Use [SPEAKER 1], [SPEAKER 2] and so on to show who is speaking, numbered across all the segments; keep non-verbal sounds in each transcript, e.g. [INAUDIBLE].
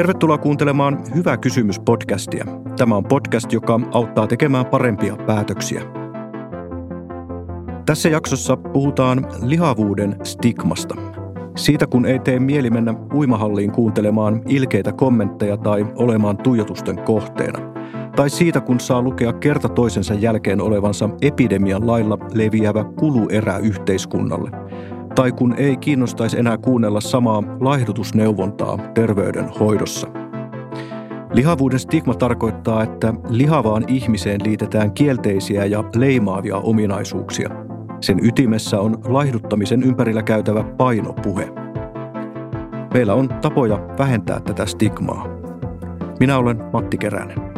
[SPEAKER 1] Tervetuloa kuuntelemaan Hyvä kysymys podcastia. Tämä on podcast, joka auttaa tekemään parempia päätöksiä. Tässä jaksossa puhutaan lihavuuden stigmasta. Siitä kun ei tee mieli mennä uimahalliin kuuntelemaan ilkeitä kommentteja tai olemaan tuijotusten kohteena. Tai siitä kun saa lukea kerta toisensa jälkeen olevansa epidemian lailla leviävä kuluerä yhteiskunnalle – tai kun ei kiinnostaisi enää kuunnella samaa laihdutusneuvontaa terveydenhoidossa. Lihavuuden stigma tarkoittaa, että lihavaan ihmiseen liitetään kielteisiä ja leimaavia ominaisuuksia. Sen ytimessä on laihduttamisen ympärillä käytävä painopuhe. Meillä on tapoja vähentää tätä stigmaa. Minä olen Matti Keränen.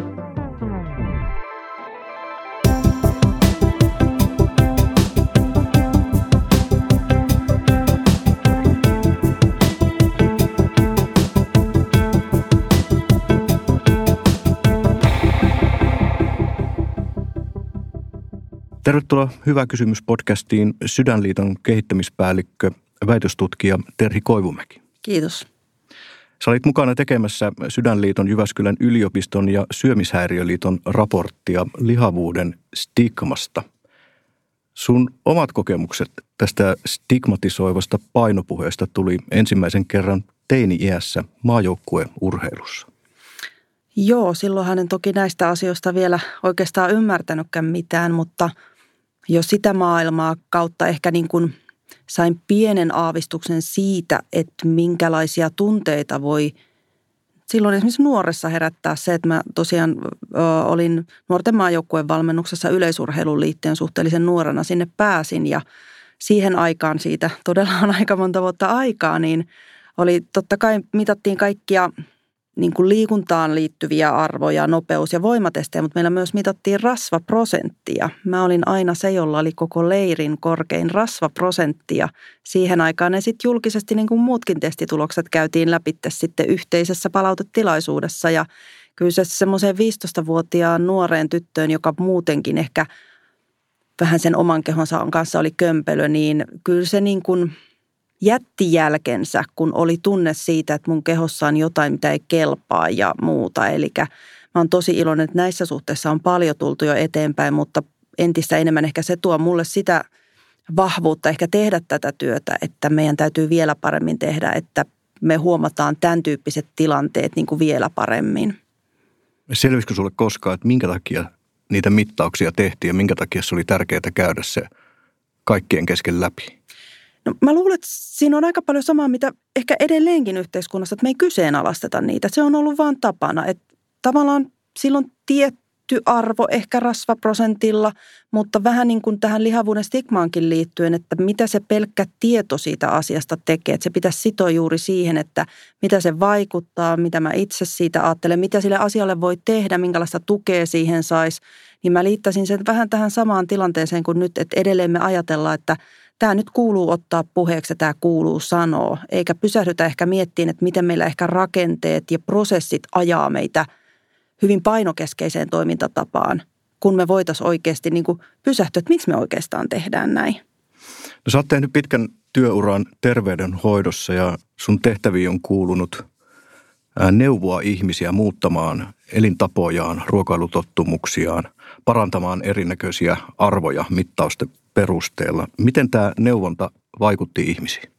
[SPEAKER 1] Tervetuloa Hyvä kysymys podcastiin Sydänliiton kehittämispäällikkö, väitöstutkija Terhi Koivumäki.
[SPEAKER 2] Kiitos.
[SPEAKER 1] Sä olit mukana tekemässä Sydänliiton Jyväskylän yliopiston ja Syömishäiriöliiton raporttia lihavuuden stigmasta. Sun omat kokemukset tästä stigmatisoivasta painopuheesta tuli ensimmäisen kerran teini-iässä maajoukkueurheilussa.
[SPEAKER 2] Joo, silloin hän toki näistä asioista vielä oikeastaan ymmärtänytkään mitään, mutta – jo sitä maailmaa kautta ehkä niin kuin sain pienen aavistuksen siitä, että minkälaisia tunteita voi silloin esimerkiksi nuoressa herättää se, että mä tosiaan ö, olin nuorten maajoukkueen valmennuksessa yleisurheilun liitteen suhteellisen nuorena sinne pääsin ja siihen aikaan siitä todella on aika monta vuotta aikaa, niin oli totta kai mitattiin kaikkia – niin kuin liikuntaan liittyviä arvoja, nopeus- ja voimatestejä, mutta meillä myös mitattiin rasvaprosenttia. Mä olin aina se, jolla oli koko leirin korkein rasvaprosenttia. Siihen aikaan ne sitten julkisesti, niin kuin muutkin testitulokset, käytiin läpi sitten yhteisessä palautetilaisuudessa. Ja kyllä se semmoiseen 15-vuotiaan nuoreen tyttöön, joka muutenkin ehkä vähän sen oman kehonsa kanssa oli kömpelö, niin kyllä se niin kuin – jätti jälkensä, kun oli tunne siitä, että mun kehossa on jotain, mitä ei kelpaa ja muuta. Eli mä oon tosi iloinen, että näissä suhteissa on paljon tultu jo eteenpäin, mutta entistä enemmän ehkä se tuo mulle sitä vahvuutta ehkä tehdä tätä työtä, että meidän täytyy vielä paremmin tehdä, että me huomataan tämän tyyppiset tilanteet niin kuin vielä paremmin.
[SPEAKER 1] Selvisikö sulle koskaan, että minkä takia niitä mittauksia tehtiin ja minkä takia se oli tärkeää käydä se kaikkien kesken läpi?
[SPEAKER 2] No, mä luulen, että siinä on aika paljon samaa, mitä ehkä edelleenkin yhteiskunnassa, että me ei kyseenalaisteta niitä. Se on ollut vaan tapana, että tavallaan silloin tietty arvo ehkä rasvaprosentilla, mutta vähän niin kuin tähän lihavuuden stigmaankin liittyen, että mitä se pelkkä tieto siitä asiasta tekee. Että se pitäisi sitoa juuri siihen, että mitä se vaikuttaa, mitä mä itse siitä ajattelen, mitä sille asialle voi tehdä, minkälaista tukea siihen saisi. Niin mä liittäisin sen vähän tähän samaan tilanteeseen kuin nyt, että edelleen me ajatellaan, että – tämä nyt kuuluu ottaa puheeksi ja tämä kuuluu sanoa, eikä pysähdytä ehkä miettiin, että miten meillä ehkä rakenteet ja prosessit ajaa meitä hyvin painokeskeiseen toimintatapaan, kun me voitaisiin oikeasti niin kuin pysähtyä, että miksi me oikeastaan tehdään näin.
[SPEAKER 1] No sä oot tehnyt pitkän työuran terveydenhoidossa ja sun tehtäviin on kuulunut neuvoa ihmisiä muuttamaan elintapojaan, ruokailutottumuksiaan, parantamaan erinäköisiä arvoja mittausten perusteella. Miten tämä neuvonta vaikutti ihmisiin?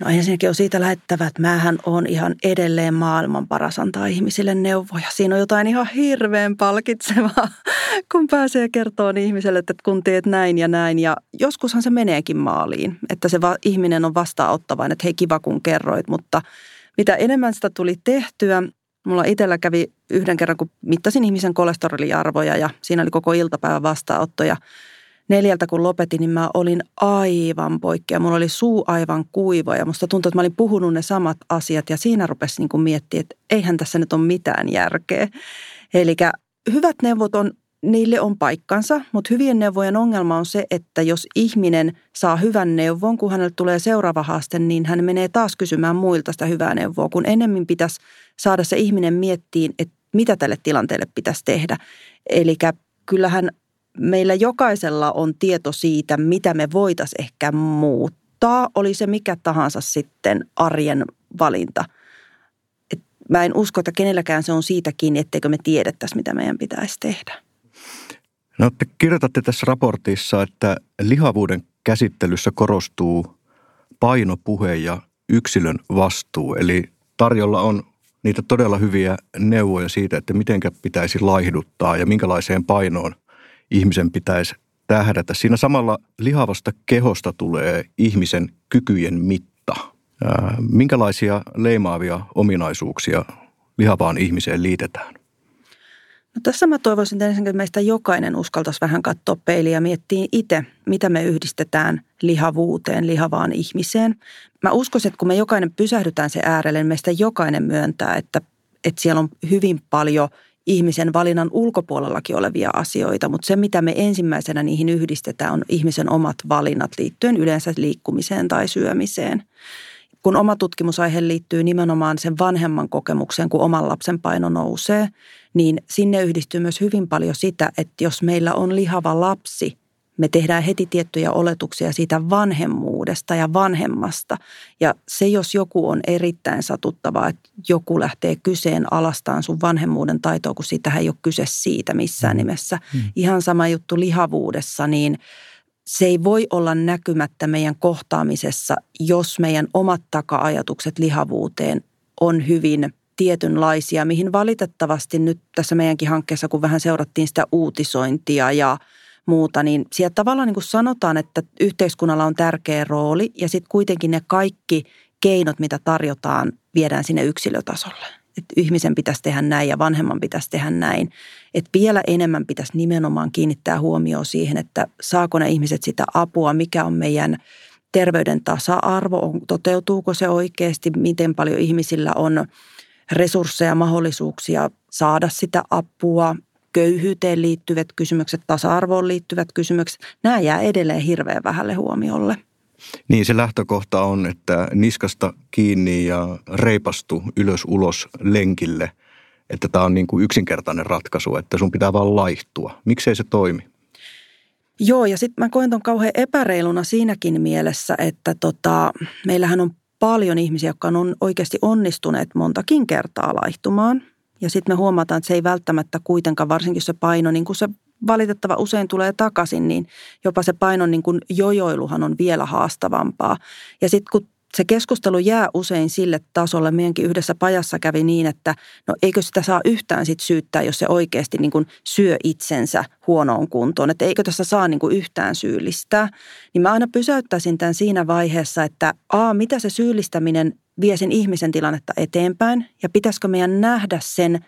[SPEAKER 2] No ensinnäkin on siitä lähettävä, että mähän on ihan edelleen maailman paras antaa ihmisille neuvoja. Siinä on jotain ihan hirveän palkitsevaa, [LAUGHS] kun pääsee kertomaan ihmiselle, että kun teet näin ja näin. Ja joskushan se meneekin maaliin, että se va- ihminen on vastaanottavainen, että hei kiva kun kerroit. Mutta mitä enemmän sitä tuli tehtyä, mulla itsellä kävi yhden kerran, kun mittasin ihmisen kolesteroliarvoja ja siinä oli koko iltapäivä vastaanotto ja neljältä kun lopetin, niin mä olin aivan poikkea. Mulla oli suu aivan kuiva ja musta tuntui, että mä olin puhunut ne samat asiat ja siinä rupesi niin miettiä, että eihän tässä nyt ole mitään järkeä. Eli hyvät neuvot on, niille on paikkansa, mutta hyvien neuvojen ongelma on se, että jos ihminen saa hyvän neuvon, kun hänelle tulee seuraava haaste, niin hän menee taas kysymään muilta sitä hyvää neuvoa, kun enemmän pitäisi saada se ihminen miettiin, että mitä tälle tilanteelle pitäisi tehdä. Eli kyllähän meillä jokaisella on tieto siitä, mitä me voitaisiin ehkä muuttaa, oli se mikä tahansa sitten arjen valinta. Et mä en usko, että kenelläkään se on siitä kiinni, etteikö me tiedettäisi, mitä meidän pitäisi tehdä.
[SPEAKER 1] No te kirjoitatte tässä raportissa, että lihavuuden käsittelyssä korostuu painopuhe ja yksilön vastuu. Eli tarjolla on niitä todella hyviä neuvoja siitä, että miten pitäisi laihduttaa ja minkälaiseen painoon ihmisen pitäisi tähdätä. Siinä samalla lihavasta kehosta tulee ihmisen kykyjen mitta. Minkälaisia leimaavia ominaisuuksia lihavaan ihmiseen liitetään?
[SPEAKER 2] No tässä mä toivoisin ensinnäkin, että meistä jokainen uskaltaisi vähän katsoa peiliä ja miettiä itse, mitä me yhdistetään lihavuuteen, lihavaan ihmiseen. Mä uskoisin, että kun me jokainen pysähdytään se äärelle, niin meistä jokainen myöntää, että, että siellä on hyvin paljon ihmisen valinnan ulkopuolellakin olevia asioita, mutta se mitä me ensimmäisenä niihin yhdistetään on ihmisen omat valinnat liittyen yleensä liikkumiseen tai syömiseen. Kun oma tutkimusaihe liittyy nimenomaan sen vanhemman kokemukseen, kun oman lapsen paino nousee, niin sinne yhdistyy myös hyvin paljon sitä, että jos meillä on lihava lapsi, me tehdään heti tiettyjä oletuksia siitä vanhemmuudesta ja vanhemmasta. Ja se, jos joku on erittäin satuttavaa, että joku lähtee kyseen alastaan sun vanhemmuuden taitoa, kun sitä ei ole kyse siitä missään mm. nimessä. Hmm. Ihan sama juttu lihavuudessa, niin se ei voi olla näkymättä meidän kohtaamisessa, jos meidän omat taka-ajatukset lihavuuteen on hyvin – tietynlaisia, mihin valitettavasti nyt tässä meidänkin hankkeessa, kun vähän seurattiin sitä uutisointia ja muuta, niin sieltä tavallaan niin kuin sanotaan, että yhteiskunnalla on tärkeä rooli ja sitten kuitenkin ne kaikki keinot, mitä tarjotaan, viedään sinne yksilötasolle. Että ihmisen pitäisi tehdä näin ja vanhemman pitäisi tehdä näin. Että vielä enemmän pitäisi nimenomaan kiinnittää huomioon siihen, että saako ne ihmiset sitä apua, mikä on meidän terveyden tasa-arvo, toteutuuko se oikeasti, miten paljon ihmisillä on – resursseja, mahdollisuuksia saada sitä apua, köyhyyteen liittyvät kysymykset, tasa-arvoon liittyvät kysymykset, nämä jää edelleen hirveän vähälle huomiolle.
[SPEAKER 1] Niin se lähtökohta on, että niskasta kiinni ja reipastu ylös ulos lenkille, että tämä on niin kuin yksinkertainen ratkaisu, että sun pitää vaan laihtua. Miksei se toimi?
[SPEAKER 2] Joo, ja sitten mä koen ton kauhean epäreiluna siinäkin mielessä, että tota, meillähän on paljon ihmisiä, jotka on oikeasti onnistuneet montakin kertaa laihtumaan. Ja sitten me huomataan, että se ei välttämättä kuitenkaan, varsinkin se paino, niin kuin se valitettava usein tulee takaisin, niin jopa se painon niin kuin jojoiluhan on vielä haastavampaa. Ja sitten kun se keskustelu jää usein sille tasolle. Meidänkin yhdessä pajassa kävi niin, että no eikö sitä saa yhtään sit syyttää, jos se oikeasti niin kuin syö itsensä huonoon kuntoon. Että eikö tässä saa niin kuin yhtään syyllistää. Niin mä aina pysäyttäisin tämän siinä vaiheessa, että a, mitä se syyllistäminen vie sen ihmisen tilannetta eteenpäin ja pitäisikö meidän nähdä sen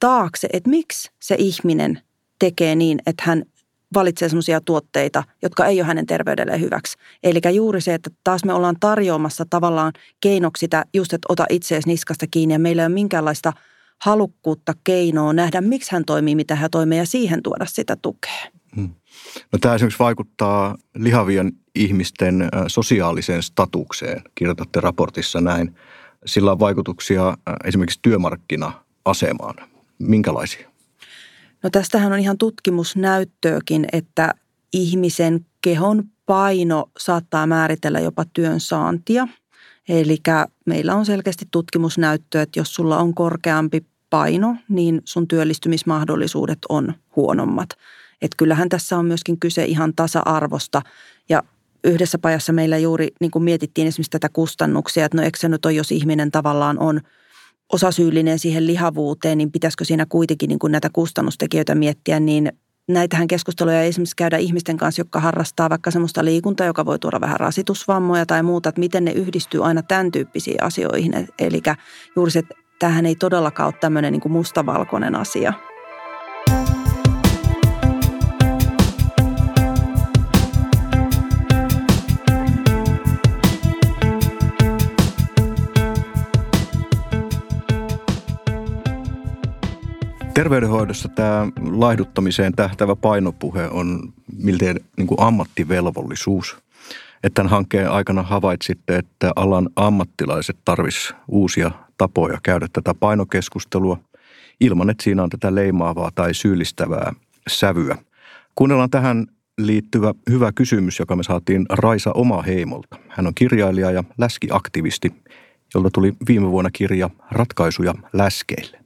[SPEAKER 2] taakse, että miksi se ihminen tekee niin, että hän valitsee sellaisia tuotteita, jotka ei ole hänen terveydelleen hyväksi. Eli juuri se, että taas me ollaan tarjoamassa tavallaan keinoksi sitä just, että ota itseesi niskasta kiinni ja meillä ei ole minkäänlaista halukkuutta keinoa nähdä, miksi hän toimii, mitä hän toimii ja siihen tuoda sitä tukea. Hmm.
[SPEAKER 1] No tämä esimerkiksi vaikuttaa lihavien ihmisten sosiaaliseen statukseen, kirjoitatte raportissa näin. Sillä on vaikutuksia esimerkiksi työmarkkina-asemaan. Minkälaisia?
[SPEAKER 2] No tästähän on ihan tutkimusnäyttöäkin, että ihmisen kehon paino saattaa määritellä jopa työn saantia. Eli meillä on selkeästi tutkimusnäyttöä, että jos sulla on korkeampi paino, niin sun työllistymismahdollisuudet on huonommat. Että kyllähän tässä on myöskin kyse ihan tasa-arvosta ja yhdessä pajassa meillä juuri niin kuin mietittiin esimerkiksi tätä kustannuksia, että no eikö se nyt ole, jos ihminen tavallaan on – osasyyllinen siihen lihavuuteen, niin pitäisikö siinä kuitenkin niin kuin näitä kustannustekijöitä miettiä, niin näitähän keskusteluja esimerkiksi käydä ihmisten kanssa, jotka harrastaa vaikka semmoista liikuntaa, joka voi tuoda vähän rasitusvammoja tai muuta, että miten ne yhdistyy aina tämän tyyppisiin asioihin. Eli juuri se, että tämähän ei todellakaan ole tämmöinen niin kuin mustavalkoinen asia.
[SPEAKER 1] Terveydenhoidossa tämä laihduttamiseen tähtävä painopuhe on miltei niin kuin ammattivelvollisuus. Että tämän hankkeen aikana havaitsitte, että alan ammattilaiset tarvis uusia tapoja käydä tätä painokeskustelua ilman, että siinä on tätä leimaavaa tai syyllistävää sävyä. Kuunnellaan tähän liittyvä hyvä kysymys, joka me saatiin Raisa Oma heimolta. Hän on kirjailija ja läskiaktivisti jolta tuli viime vuonna kirja Ratkaisuja läskeille.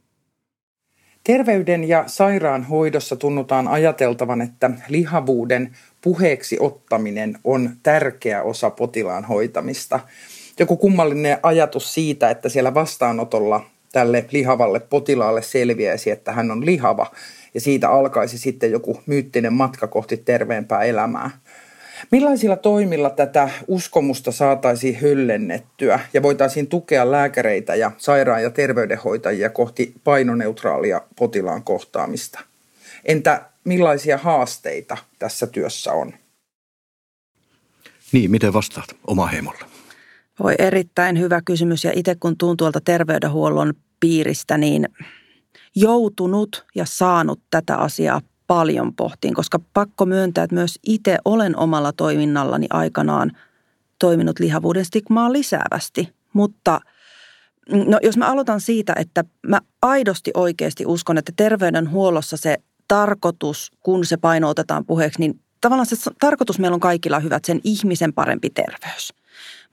[SPEAKER 3] Terveyden ja sairaanhoidossa tunnutaan ajateltavan, että lihavuuden puheeksi ottaminen on tärkeä osa potilaan hoitamista. Joku kummallinen ajatus siitä, että siellä vastaanotolla tälle lihavalle potilaalle selviäisi, että hän on lihava ja siitä alkaisi sitten joku myyttinen matka kohti terveempää elämää. Millaisilla toimilla tätä uskomusta saataisiin höllennettyä ja voitaisiin tukea lääkäreitä ja sairaan- ja terveydenhoitajia kohti painoneutraalia potilaan kohtaamista? Entä millaisia haasteita tässä työssä on?
[SPEAKER 1] Niin, miten vastaat oma heimolle?
[SPEAKER 2] Voi erittäin hyvä kysymys ja itse kun tuun tuolta terveydenhuollon piiristä, niin joutunut ja saanut tätä asiaa paljon pohtiin, koska pakko myöntää, että myös itse olen omalla toiminnallani aikanaan toiminut lihavuuden stigmaa lisäävästi. Mutta no, jos mä aloitan siitä, että mä aidosti oikeasti uskon, että terveydenhuollossa se tarkoitus, kun se paino otetaan puheeksi, niin tavallaan se tarkoitus meillä on kaikilla hyvät, sen ihmisen parempi terveys.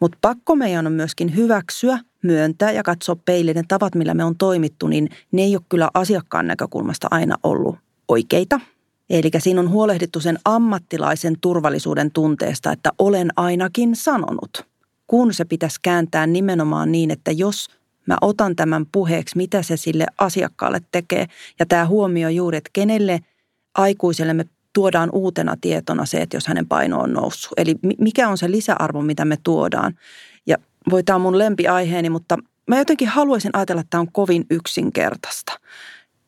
[SPEAKER 2] Mutta pakko meidän on myöskin hyväksyä, myöntää ja katsoa peilin, ne tavat, millä me on toimittu, niin ne ei ole kyllä asiakkaan näkökulmasta aina ollut oikeita. Eli siinä on huolehdittu sen ammattilaisen turvallisuuden tunteesta, että olen ainakin sanonut. Kun se pitäisi kääntää nimenomaan niin, että jos mä otan tämän puheeksi, mitä se sille asiakkaalle tekee. Ja tämä huomio juuri, että kenelle aikuiselle me tuodaan uutena tietona se, että jos hänen paino on noussut. Eli mikä on se lisäarvo, mitä me tuodaan. Ja voi tämä on mun lempiaiheeni, mutta mä jotenkin haluaisin ajatella, että tämä on kovin yksinkertaista.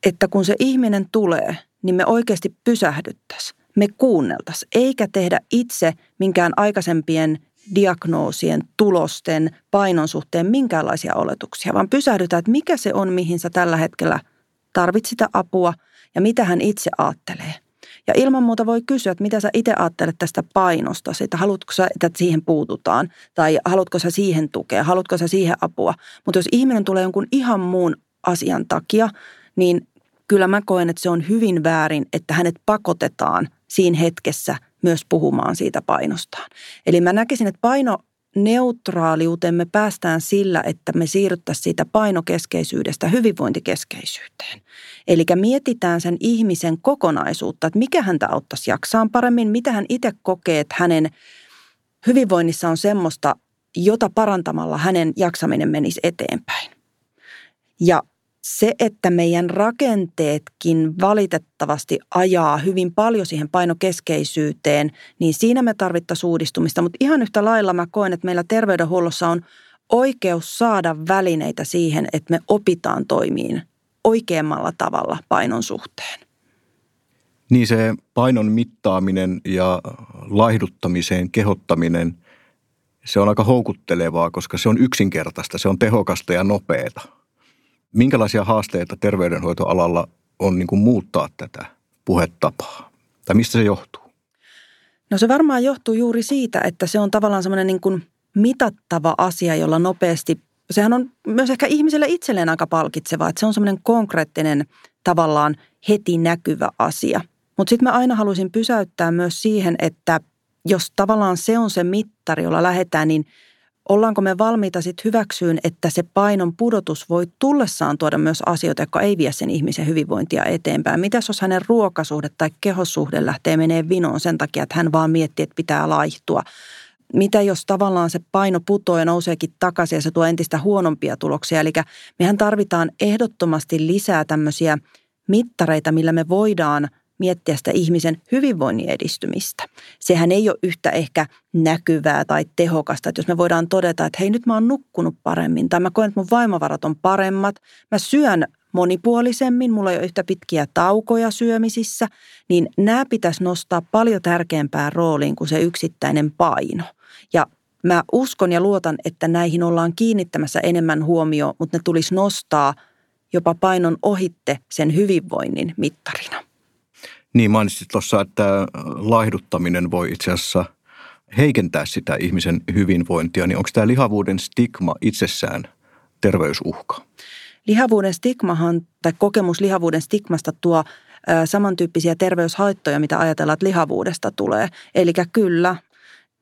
[SPEAKER 2] Että kun se ihminen tulee, niin me oikeasti pysähdyttäisiin. Me kuunneltaisiin, eikä tehdä itse minkään aikaisempien diagnoosien, tulosten, painon suhteen minkäänlaisia oletuksia, vaan pysähdytään, että mikä se on, mihin sä tällä hetkellä tarvitset apua ja mitä hän itse ajattelee. Ja ilman muuta voi kysyä, että mitä sä itse ajattelet tästä painosta, että haluatko sä, että siihen puututaan, tai haluatko sä siihen tukea, haluatko sä siihen apua. Mutta jos ihminen tulee jonkun ihan muun asian takia, niin kyllä mä koen, että se on hyvin väärin, että hänet pakotetaan siinä hetkessä myös puhumaan siitä painostaan. Eli mä näkisin, että paino neutraaliuteen me päästään sillä, että me siirryttäisiin siitä painokeskeisyydestä hyvinvointikeskeisyyteen. Eli mietitään sen ihmisen kokonaisuutta, että mikä häntä auttaisi jaksaan paremmin, mitä hän itse kokee, että hänen hyvinvoinnissa on semmoista, jota parantamalla hänen jaksaminen menisi eteenpäin. Ja se, että meidän rakenteetkin valitettavasti ajaa hyvin paljon siihen painokeskeisyyteen, niin siinä me tarvittaisiin uudistumista. Mutta ihan yhtä lailla mä koen, että meillä terveydenhuollossa on oikeus saada välineitä siihen, että me opitaan toimiin oikeammalla tavalla painon suhteen.
[SPEAKER 1] Niin se painon mittaaminen ja laihduttamiseen kehottaminen, se on aika houkuttelevaa, koska se on yksinkertaista, se on tehokasta ja nopeata – Minkälaisia haasteita terveydenhoitoalalla on niin kuin muuttaa tätä puhetapaa? Tai mistä se johtuu?
[SPEAKER 2] No se varmaan johtuu juuri siitä, että se on tavallaan semmoinen niin kuin mitattava asia, jolla nopeasti, sehän on myös ehkä ihmiselle itselleen aika palkitseva, että se on semmoinen konkreettinen tavallaan heti näkyvä asia. Mutta sitten mä aina haluaisin pysäyttää myös siihen, että jos tavallaan se on se mittari, jolla lähdetään, niin – Ollaanko me valmiita sitten hyväksyyn, että se painon pudotus voi tullessaan tuoda myös asioita, jotka ei vie sen ihmisen hyvinvointia eteenpäin? Mitä jos hänen ruokasuhde tai kehossuhde lähtee menee vinoon sen takia, että hän vaan miettii, että pitää laihtua? Mitä jos tavallaan se paino putoo ja nouseekin takaisin ja se tuo entistä huonompia tuloksia? Eli mehän tarvitaan ehdottomasti lisää tämmöisiä mittareita, millä me voidaan – miettiä sitä ihmisen hyvinvoinnin edistymistä. Sehän ei ole yhtä ehkä näkyvää tai tehokasta, että jos me voidaan todeta, että hei nyt mä oon nukkunut paremmin tai mä koen, että mun vaimavarat on paremmat, mä syön monipuolisemmin, mulla ei ole yhtä pitkiä taukoja syömisissä, niin nämä pitäisi nostaa paljon tärkeämpään rooliin kuin se yksittäinen paino. Ja mä uskon ja luotan, että näihin ollaan kiinnittämässä enemmän huomioon, mutta ne tulisi nostaa jopa painon ohitte sen hyvinvoinnin mittarina.
[SPEAKER 1] Niin mainitsit tuossa, että laihduttaminen voi itse asiassa heikentää sitä ihmisen hyvinvointia, niin onko tämä lihavuuden stigma itsessään terveysuhka?
[SPEAKER 2] Lihavuuden stigmahan tai kokemus lihavuuden stigmasta tuo samantyyppisiä terveyshaittoja, mitä ajatellaan, että lihavuudesta tulee. Eli kyllä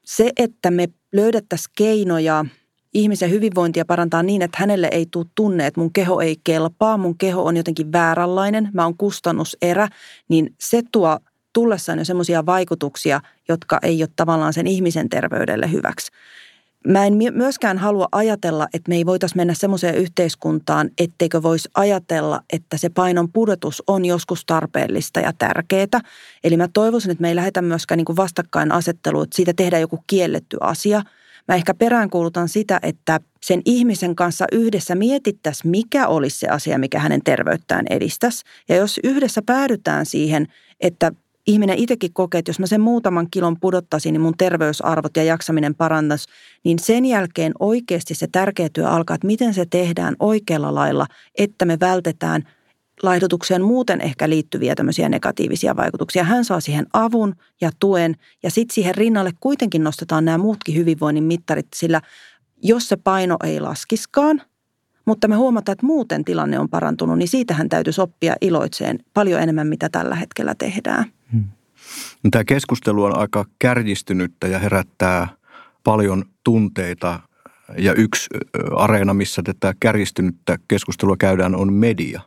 [SPEAKER 2] se, että me löydettäisiin keinoja ihmisen hyvinvointia parantaa niin, että hänelle ei tule tunne, että mun keho ei kelpaa, mun keho on jotenkin vääränlainen, mä oon kustannuserä, niin se tuo tullessaan jo semmoisia vaikutuksia, jotka ei ole tavallaan sen ihmisen terveydelle hyväksi. Mä en myöskään halua ajatella, että me ei voitaisiin mennä semmoiseen yhteiskuntaan, etteikö voisi ajatella, että se painon pudotus on joskus tarpeellista ja tärkeää. Eli mä toivoisin, että me ei lähetä myöskään niin vastakkainasettelua, että siitä tehdään joku kielletty asia. Mä ehkä peräänkuulutan sitä, että sen ihmisen kanssa yhdessä mietittäisiin, mikä olisi se asia, mikä hänen terveyttään edistäisi. Ja jos yhdessä päädytään siihen, että ihminen itsekin kokee, että jos mä sen muutaman kilon pudottaisin, niin mun terveysarvot ja jaksaminen parantaisi, niin sen jälkeen oikeasti se tärkeä työ alkaa, että miten se tehdään oikealla lailla, että me vältetään laihdutukseen muuten ehkä liittyviä tämmöisiä negatiivisia vaikutuksia. Hän saa siihen avun ja tuen ja sitten siihen rinnalle kuitenkin nostetaan nämä muutkin hyvinvoinnin mittarit, sillä jos se paino ei laskiskaan, mutta me huomataan, että muuten tilanne on parantunut, niin siitähän täytyisi oppia iloitseen paljon enemmän, mitä tällä hetkellä tehdään. Hmm.
[SPEAKER 1] Tämä keskustelu on aika kärjistynyttä ja herättää paljon tunteita. Ja yksi areena, missä tätä kärjistynyttä keskustelua käydään, on media.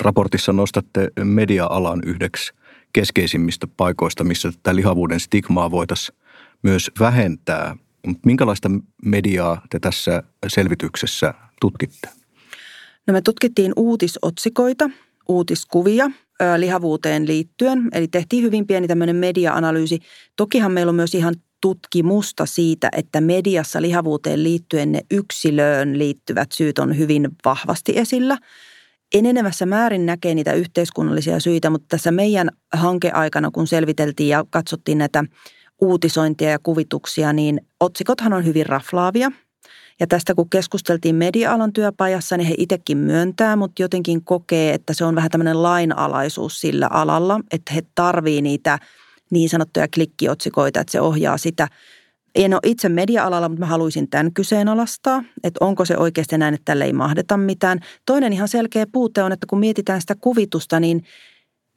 [SPEAKER 1] Raportissa nostatte media-alan yhdeksi keskeisimmistä paikoista, missä tätä lihavuuden stigmaa voitaisiin myös vähentää. Minkälaista mediaa te tässä selvityksessä tutkitte?
[SPEAKER 2] No me tutkittiin uutisotsikoita, uutiskuvia – lihavuuteen liittyen. Eli tehtiin hyvin pieni tämmöinen media-analyysi. Tokihan meillä on myös ihan tutkimusta siitä, että mediassa lihavuuteen liittyen ne yksilöön liittyvät syyt on hyvin vahvasti esillä. Enenevässä määrin näkee niitä yhteiskunnallisia syitä, mutta tässä meidän hankeaikana, kun selviteltiin ja katsottiin näitä uutisointia ja kuvituksia, niin otsikothan on hyvin raflaavia – ja tästä kun keskusteltiin media-alan työpajassa, niin he itsekin myöntää, mutta jotenkin kokee, että se on vähän tämmöinen lainalaisuus sillä alalla, että he tarvii niitä niin sanottuja klikkiotsikoita, että se ohjaa sitä. En ole itse media-alalla, mutta mä haluaisin tämän kyseenalaistaa, että onko se oikeasti näin, että tälle ei mahdeta mitään. Toinen ihan selkeä puute on, että kun mietitään sitä kuvitusta, niin –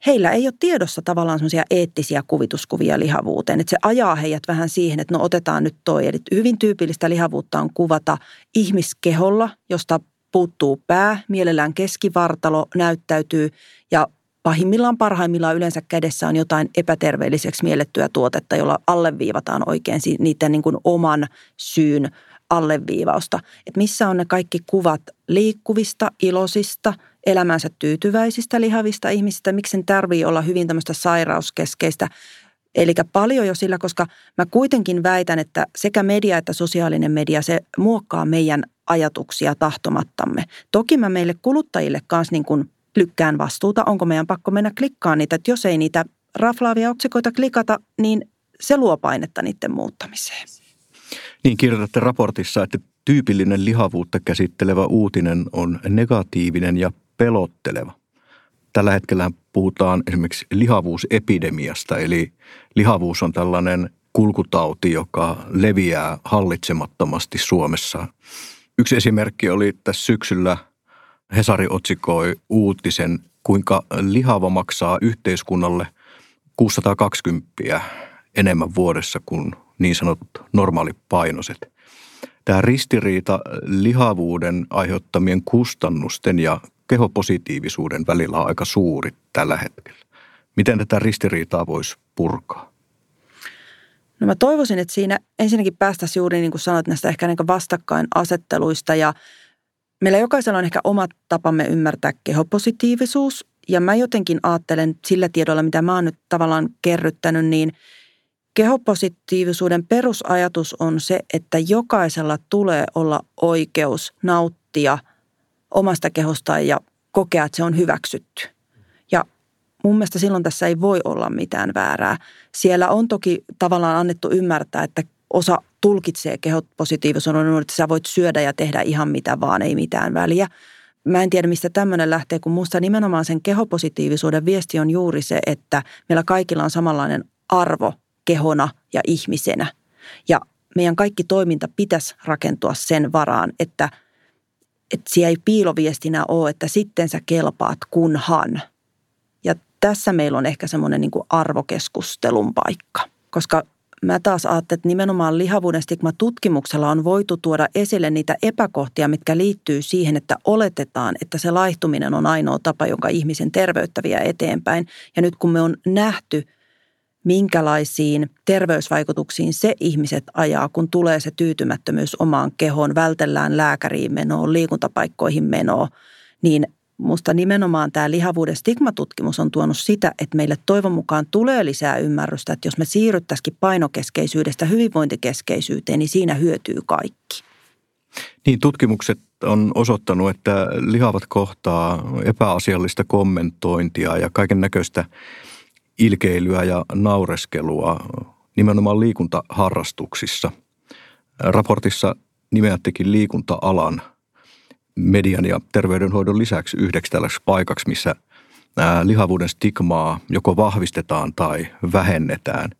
[SPEAKER 2] heillä ei ole tiedossa tavallaan semmoisia eettisiä kuvituskuvia lihavuuteen. Että se ajaa heidät vähän siihen, että no otetaan nyt toi. Eli hyvin tyypillistä lihavuutta on kuvata ihmiskeholla, josta puuttuu pää, mielellään keskivartalo näyttäytyy ja pahimmillaan parhaimmillaan yleensä kädessä on jotain epäterveelliseksi miellettyä tuotetta, jolla alleviivataan oikein niiden niin kuin oman syyn alleviivausta. Että missä on ne kaikki kuvat liikkuvista, ilosista – elämänsä tyytyväisistä lihavista ihmisistä, miksi sen tarvii olla hyvin tämmöistä sairauskeskeistä. Eli paljon jo sillä, koska mä kuitenkin väitän, että sekä media että sosiaalinen media, se muokkaa meidän ajatuksia tahtomattamme. Toki mä meille kuluttajille kanssa niin kuin lykkään vastuuta, onko meidän pakko mennä klikkaan niitä, että jos ei niitä raflaavia otsikoita klikata, niin se luo painetta niiden muuttamiseen.
[SPEAKER 1] Niin kirjoitatte raportissa, että tyypillinen lihavuutta käsittelevä uutinen on negatiivinen ja pelotteleva. Tällä hetkellä puhutaan esimerkiksi lihavuusepidemiasta, eli lihavuus on tällainen kulkutauti, joka leviää hallitsemattomasti Suomessa. Yksi esimerkki oli tässä syksyllä Hesari otsikoi uutisen, kuinka lihava maksaa yhteiskunnalle 620 enemmän vuodessa kuin niin sanotut normaalipainoiset. Tämä ristiriita lihavuuden aiheuttamien kustannusten ja kehopositiivisuuden välillä on aika suuri tällä hetkellä. Miten tätä ristiriitaa voisi purkaa?
[SPEAKER 2] No mä toivoisin, että siinä ensinnäkin päästäisiin juuri niin kuin sanoit näistä ehkä niin vastakkainasetteluista ja meillä jokaisella on ehkä omat tapamme ymmärtää kehopositiivisuus ja mä jotenkin ajattelen sillä tiedolla, mitä mä oon nyt tavallaan kerryttänyt, niin kehopositiivisuuden perusajatus on se, että jokaisella tulee olla oikeus nauttia – omasta kehostaan ja kokea, että se on hyväksytty. Ja mun mielestä silloin tässä ei voi olla mitään väärää. Siellä on toki tavallaan annettu ymmärtää, että osa tulkitsee kehot positiivisuuden, että sä voit syödä ja tehdä ihan mitä vaan, ei mitään väliä. Mä en tiedä, mistä tämmöinen lähtee, kun musta nimenomaan sen kehopositiivisuuden viesti on juuri se, että meillä kaikilla on samanlainen arvo kehona ja ihmisenä. Ja meidän kaikki toiminta pitäisi rakentua sen varaan, että – että siellä ei piiloviestinä ole, että sitten sä kelpaat kunhan. Ja tässä meillä on ehkä semmoinen niin arvokeskustelun paikka, koska mä taas ajattelen, että nimenomaan lihavuuden stigma-tutkimuksella on voitu tuoda esille niitä epäkohtia, mitkä liittyy siihen, että oletetaan, että se laihtuminen on ainoa tapa, jonka ihmisen terveyttä vie eteenpäin. Ja nyt kun me on nähty, minkälaisiin terveysvaikutuksiin se ihmiset ajaa, kun tulee se tyytymättömyys omaan kehoon, vältellään lääkäriin menoa, liikuntapaikkoihin menoa, niin Musta nimenomaan tämä lihavuuden stigmatutkimus on tuonut sitä, että meille toivon mukaan tulee lisää ymmärrystä, että jos me siirryttäisikin painokeskeisyydestä hyvinvointikeskeisyyteen, niin siinä hyötyy kaikki.
[SPEAKER 1] Niin, tutkimukset on osoittanut, että lihavat kohtaa epäasiallista kommentointia ja kaiken näköistä ilkeilyä ja naureskelua nimenomaan liikuntaharrastuksissa. Raportissa nimeättekin liikunta-alan – median ja terveydenhoidon lisäksi yhdeksi tällaiseksi paikaksi, missä lihavuuden stigmaa joko vahvistetaan tai vähennetään.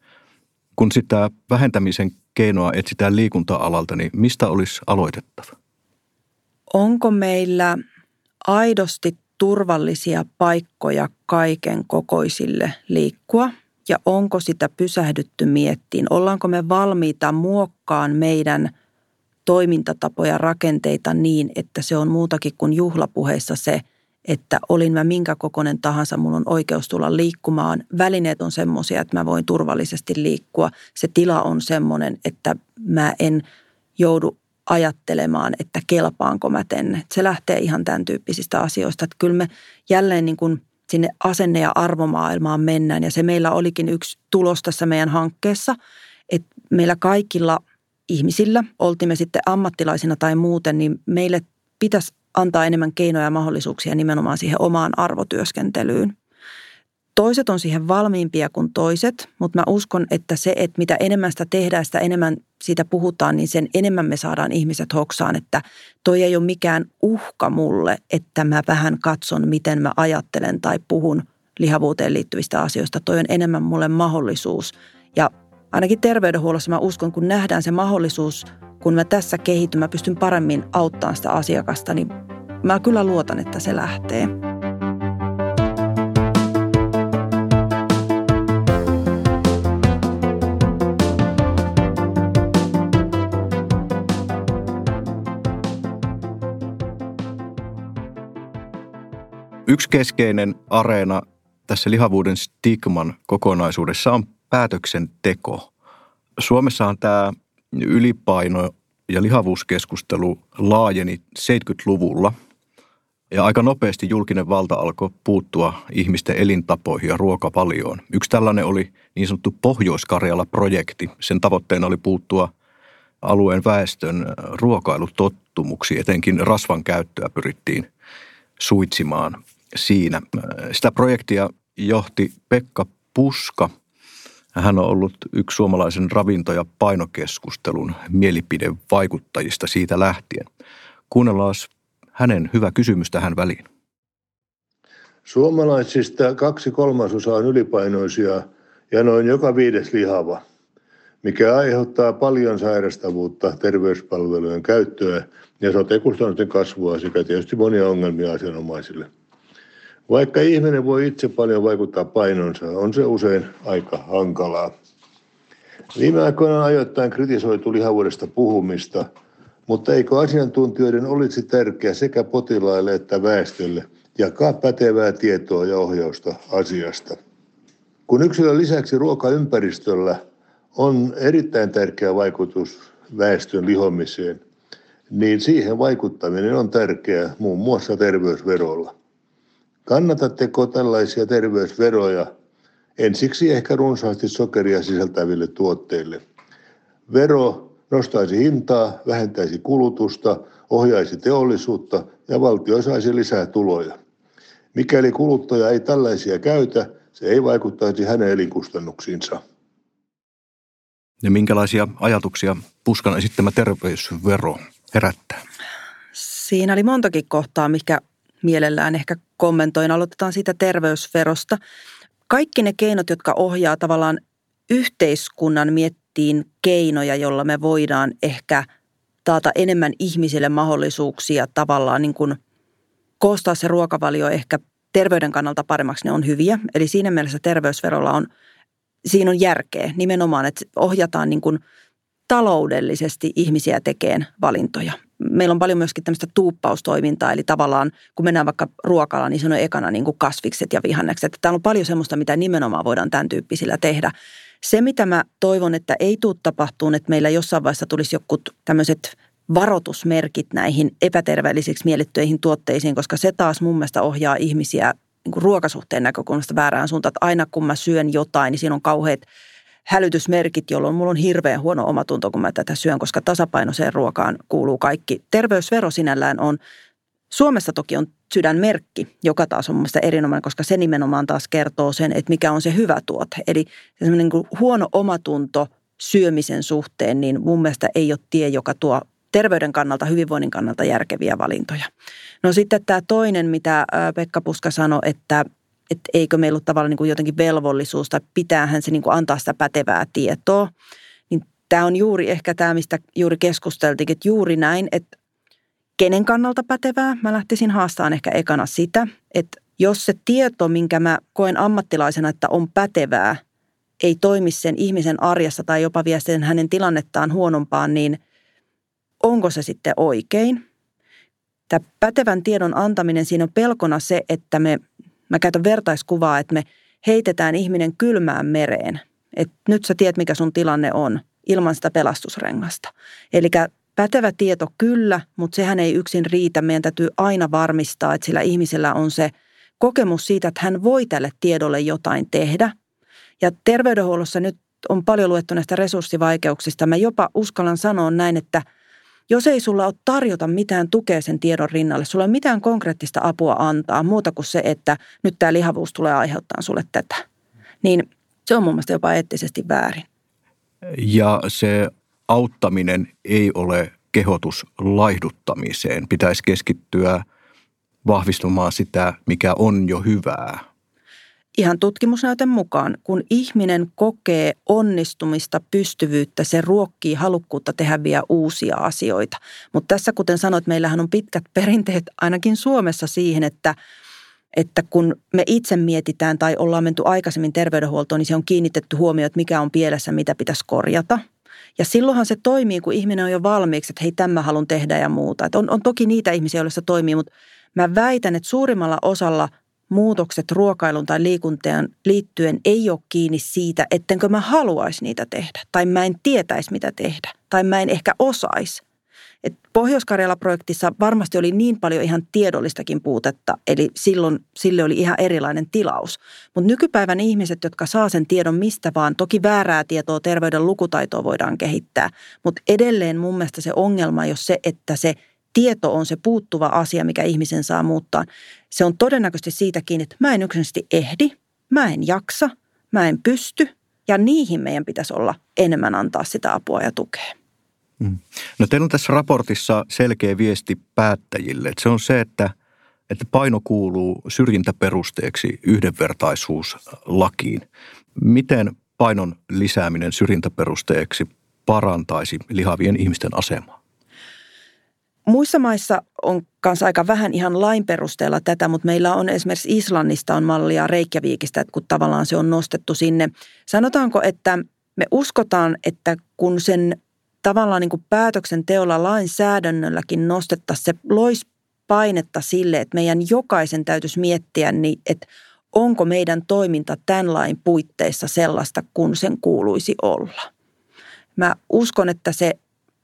[SPEAKER 1] Kun sitä vähentämisen keinoa etsitään liikunta-alalta, niin mistä olisi aloitettava?
[SPEAKER 2] Onko meillä aidosti turvallisia paikkoja kaiken kokoisille liikkua? Ja onko sitä pysähdytty miettiin? Ollaanko me valmiita muokkaan meidän – toimintatapoja, rakenteita niin, että se on muutakin kuin juhlapuheissa se, että olin mä minkä kokoinen tahansa, mulla on oikeus tulla liikkumaan. Välineet on semmoisia, että mä voin turvallisesti liikkua. Se tila on semmoinen, että mä en joudu ajattelemaan, että kelpaanko mä tänne. Se lähtee ihan tämän tyyppisistä asioista. Että kyllä me jälleen niin kuin sinne asenne- ja arvomaailmaan mennään. Ja se meillä olikin yksi tulos tässä meidän hankkeessa, että meillä kaikilla ihmisillä, oltiin me sitten ammattilaisina tai muuten, niin meille pitäisi antaa enemmän keinoja ja mahdollisuuksia nimenomaan siihen omaan arvotyöskentelyyn. Toiset on siihen valmiimpia kuin toiset, mutta mä uskon, että se, että mitä enemmän sitä tehdään, sitä enemmän siitä puhutaan, niin sen enemmän me saadaan ihmiset hoksaan, että toi ei ole mikään uhka mulle, että mä vähän katson, miten mä ajattelen tai puhun lihavuuteen liittyvistä asioista. Toi on enemmän mulle mahdollisuus ja ainakin terveydenhuollossa mä uskon, kun nähdään se mahdollisuus, kun mä tässä kehityn, mä pystyn paremmin auttamaan sitä asiakasta, niin mä kyllä luotan, että se lähtee.
[SPEAKER 1] Yksi keskeinen areena tässä lihavuuden stigman kokonaisuudessa on päätöksenteko. Suomessahan tämä ylipaino ja lihavuuskeskustelu laajeni 70-luvulla ja aika nopeasti julkinen valta alkoi puuttua ihmisten elintapoihin ja ruokavalioon. Yksi tällainen oli niin sanottu Pohjois-Karjala-projekti. Sen tavoitteena oli puuttua alueen väestön ruokailutottumuksiin, etenkin rasvan käyttöä pyrittiin suitsimaan siinä. Sitä projektia johti Pekka Puska – hän on ollut yksi suomalaisen ravinto- ja painokeskustelun mielipidevaikuttajista siitä lähtien. Kuunnellaan hänen hyvä kysymys tähän väliin.
[SPEAKER 4] Suomalaisista kaksi kolmasosaa on ylipainoisia ja noin joka viides lihava, mikä aiheuttaa paljon sairastavuutta, terveyspalvelujen käyttöä ja sotekustannusten kasvua sekä tietysti monia ongelmia asianomaisille. Vaikka ihminen voi itse paljon vaikuttaa painonsa, on se usein aika hankalaa. Viime aikoina on ajoittain kritisoitu lihavuudesta puhumista, mutta eikö asiantuntijoiden olisi tärkeää sekä potilaille että väestölle jakaa pätevää tietoa ja ohjausta asiasta? Kun yksilön lisäksi ruokaympäristöllä on erittäin tärkeä vaikutus väestön lihomiseen, niin siihen vaikuttaminen on tärkeää muun muassa terveysverolla. Kannatatteko tällaisia terveysveroja ensiksi ehkä runsaasti sokeria sisältäville tuotteille? Vero nostaisi hintaa, vähentäisi kulutusta, ohjaisi teollisuutta ja valtio saisi lisää tuloja. Mikäli kuluttaja ei tällaisia käytä, se ei vaikuttaisi hänen elinkustannuksiinsa.
[SPEAKER 1] Ja minkälaisia ajatuksia Puskan esittämä terveysvero herättää?
[SPEAKER 2] Siinä oli montakin kohtaa, mikä mielellään ehkä kommentoin. Aloitetaan siitä terveysverosta. Kaikki ne keinot, jotka ohjaa tavallaan yhteiskunnan miettiin keinoja, jolla me voidaan ehkä taata enemmän ihmisille mahdollisuuksia tavallaan niin kuin koostaa se ruokavalio ehkä terveyden kannalta paremmaksi, ne on hyviä. Eli siinä mielessä terveysverolla on siinä on järkeä nimenomaan, että ohjataan niin kuin taloudellisesti ihmisiä tekemään valintoja. Meillä on paljon myöskin tämmöistä tuuppaustoimintaa, eli tavallaan kun mennään vaikka ruokalla, niin se on ekana niin kuin kasvikset ja vihannekset. Täällä on paljon semmoista, mitä nimenomaan voidaan tämän tyyppisillä tehdä. Se, mitä mä toivon, että ei tule tapahtuun, että meillä jossain vaiheessa tulisi joku tämmöiset varoitusmerkit näihin epäterveellisiksi mielittyihin tuotteisiin, koska se taas mun mielestä ohjaa ihmisiä niin kuin ruokasuhteen näkökulmasta väärään suuntaan. Että aina kun mä syön jotain, niin siinä on kauheat hälytysmerkit, jolloin mulla on hirveän huono omatunto, kun mä tätä syön, koska tasapainoiseen ruokaan kuuluu kaikki. Terveysvero sinällään on, Suomessa toki on sydänmerkki, joka taas on mielestäni erinomainen, koska se nimenomaan taas kertoo sen, että mikä on se hyvä tuote. Eli semmoinen niin huono omatunto syömisen suhteen, niin mun mielestä ei ole tie, joka tuo terveyden kannalta, hyvinvoinnin kannalta järkeviä valintoja. No sitten tämä toinen, mitä Pekka Puska sanoi, että, että eikö meillä ole tavallaan niin kuin jotenkin velvollisuus tai pitäähän se niin kuin antaa sitä pätevää tietoa. Niin tämä on juuri ehkä tämä, mistä juuri keskusteltiin, että juuri näin, että kenen kannalta pätevää. Mä lähtisin haastamaan ehkä ekana sitä, että jos se tieto, minkä mä koen ammattilaisena, että on pätevää, ei toimi sen ihmisen arjessa tai jopa vie sen hänen tilannettaan huonompaan, niin onko se sitten oikein? Tämä pätevän tiedon antaminen, siinä on pelkona se, että me, mä käytän vertaiskuvaa, että me heitetään ihminen kylmään mereen. Että nyt sä tiedät, mikä sun tilanne on ilman sitä pelastusrengasta. Eli pätevä tieto kyllä, mutta sehän ei yksin riitä. Meidän täytyy aina varmistaa, että sillä ihmisellä on se kokemus siitä, että hän voi tälle tiedolle jotain tehdä. Ja terveydenhuollossa nyt on paljon luettu näistä resurssivaikeuksista. Mä jopa uskallan sanoa näin, että – jos ei sulla ole tarjota mitään tukea sen tiedon rinnalle, sulla ei mitään konkreettista apua antaa, muuta kuin se, että nyt tämä lihavuus tulee aiheuttaa sulle tätä, niin se on mun mielestä jopa eettisesti väärin.
[SPEAKER 1] Ja se auttaminen ei ole kehotus laihduttamiseen. Pitäisi keskittyä vahvistumaan sitä, mikä on jo hyvää
[SPEAKER 2] ihan tutkimusnäytön mukaan, kun ihminen kokee onnistumista, pystyvyyttä, se ruokkii halukkuutta tehdä vielä uusia asioita. Mutta tässä, kuten sanoit, meillähän on pitkät [LAUGHS] perinteet ainakin Suomessa siihen, että että kun me itse mietitään tai ollaan menty aikaisemmin terveydenhuoltoon, niin se on kiinnitetty huomioon, että mikä on pielessä, mitä pitäisi korjata. Ja silloinhan se toimii, kun ihminen on jo valmiiksi, että hei, tämä haluan tehdä ja muuta. On, on toki niitä ihmisiä, joilla se toimii, mutta mä väitän, että suurimmalla osalla muutokset ruokailun tai liikuntaan liittyen ei ole kiinni siitä, ettenkö mä haluaisi niitä tehdä. Tai mä en tietäisi, mitä tehdä. Tai mä en ehkä osaisi. Et Pohjois-Karjala-projektissa varmasti oli niin paljon ihan tiedollistakin puutetta, eli silloin sille oli ihan erilainen tilaus. Mutta nykypäivän ihmiset, jotka saa sen tiedon mistä vaan, toki väärää tietoa, terveyden lukutaitoa voidaan kehittää, mutta edelleen mun mielestä se ongelma ei ole se, että se tieto on se puuttuva asia, mikä ihmisen saa muuttaa. Se on todennäköisesti siitäkin, että mä en yksinkertaisesti ehdi, mä en jaksa, mä en pysty ja niihin meidän pitäisi olla enemmän antaa sitä apua ja tukea.
[SPEAKER 1] Mm. No teillä on tässä raportissa selkeä viesti päättäjille, että se on se, että, että paino kuuluu syrjintäperusteeksi yhdenvertaisuuslakiin. Miten painon lisääminen syrjintäperusteeksi parantaisi lihavien ihmisten asemaa?
[SPEAKER 2] Muissa maissa on myös aika vähän ihan lain perusteella tätä, mutta meillä on esimerkiksi Islannista on mallia Reykjavikista, että kun tavallaan se on nostettu sinne. Sanotaanko, että me uskotaan, että kun sen tavallaan niin kuin päätöksenteolla lainsäädännölläkin nostettaisiin, se loisi painetta sille, että meidän jokaisen täytyisi miettiä, niin, että onko meidän toiminta tämän lain puitteissa sellaista, kun sen kuuluisi olla. Mä uskon, että se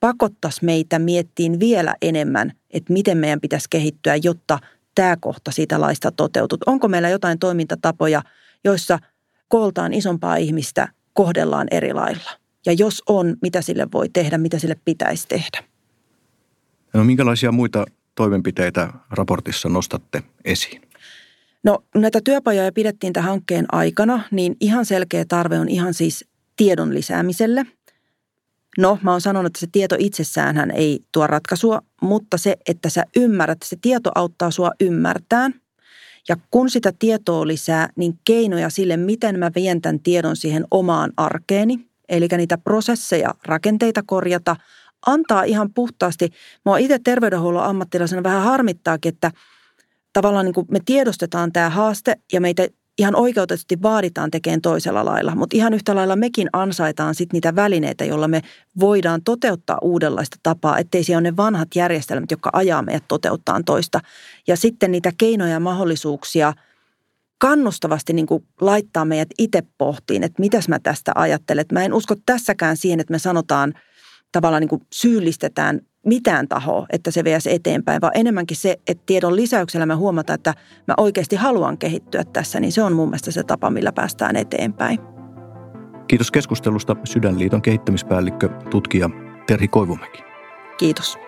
[SPEAKER 2] pakottaisi meitä miettiin vielä enemmän, että miten meidän pitäisi kehittyä, jotta tämä kohta siitä laista toteutuu. Onko meillä jotain toimintatapoja, joissa kooltaan isompaa ihmistä kohdellaan eri lailla? Ja jos on, mitä sille voi tehdä, mitä sille pitäisi tehdä?
[SPEAKER 1] No minkälaisia muita toimenpiteitä raportissa nostatte esiin?
[SPEAKER 2] No näitä työpajoja pidettiin tämän hankkeen aikana, niin ihan selkeä tarve on ihan siis tiedon lisäämiselle – No, mä oon sanonut, että se tieto itsessään ei tuo ratkaisua, mutta se, että sä ymmärrät, se tieto auttaa sua ymmärtämään. Ja kun sitä tietoa lisää, niin keinoja sille, miten mä vien tämän tiedon siihen omaan arkeeni, eli niitä prosesseja, rakenteita korjata, antaa ihan puhtaasti. Mä itse terveydenhuollon ammattilaisena vähän harmittaakin, että tavallaan niin kuin me tiedostetaan tämä haaste ja meitä ihan oikeutetusti vaaditaan tekemään toisella lailla, mutta ihan yhtä lailla mekin ansaitaan sitten niitä välineitä, joilla me voidaan toteuttaa uudenlaista tapaa, ettei siellä ole ne vanhat järjestelmät, jotka ajaa meidät toteuttaa toista. Ja sitten niitä keinoja ja mahdollisuuksia kannustavasti niin kuin laittaa meidät itse pohtiin, että mitäs mä tästä ajattelen. Mä en usko tässäkään siihen, että me sanotaan tavallaan niin kuin syyllistetään mitään tahoa, että se veisi eteenpäin, vaan enemmänkin se, että tiedon lisäyksellä me huomataan, että mä oikeasti haluan kehittyä tässä, niin se on mun mielestä se tapa, millä päästään eteenpäin.
[SPEAKER 1] Kiitos keskustelusta Sydänliiton kehittämispäällikkö, tutkija Terhi Koivumäki.
[SPEAKER 2] Kiitos.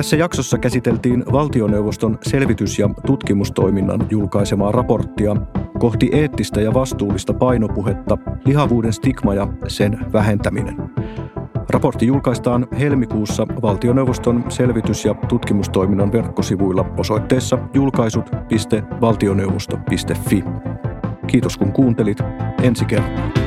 [SPEAKER 1] Tässä jaksossa käsiteltiin valtioneuvoston selvitys- ja tutkimustoiminnan julkaisemaa raporttia kohti eettistä ja vastuullista painopuhetta, lihavuuden stigma ja sen vähentäminen. Raportti julkaistaan helmikuussa valtioneuvoston selvitys- ja tutkimustoiminnan verkkosivuilla osoitteessa julkaisut.valtioneuvosto.fi. Kiitos kun kuuntelit. Ensi kertaa.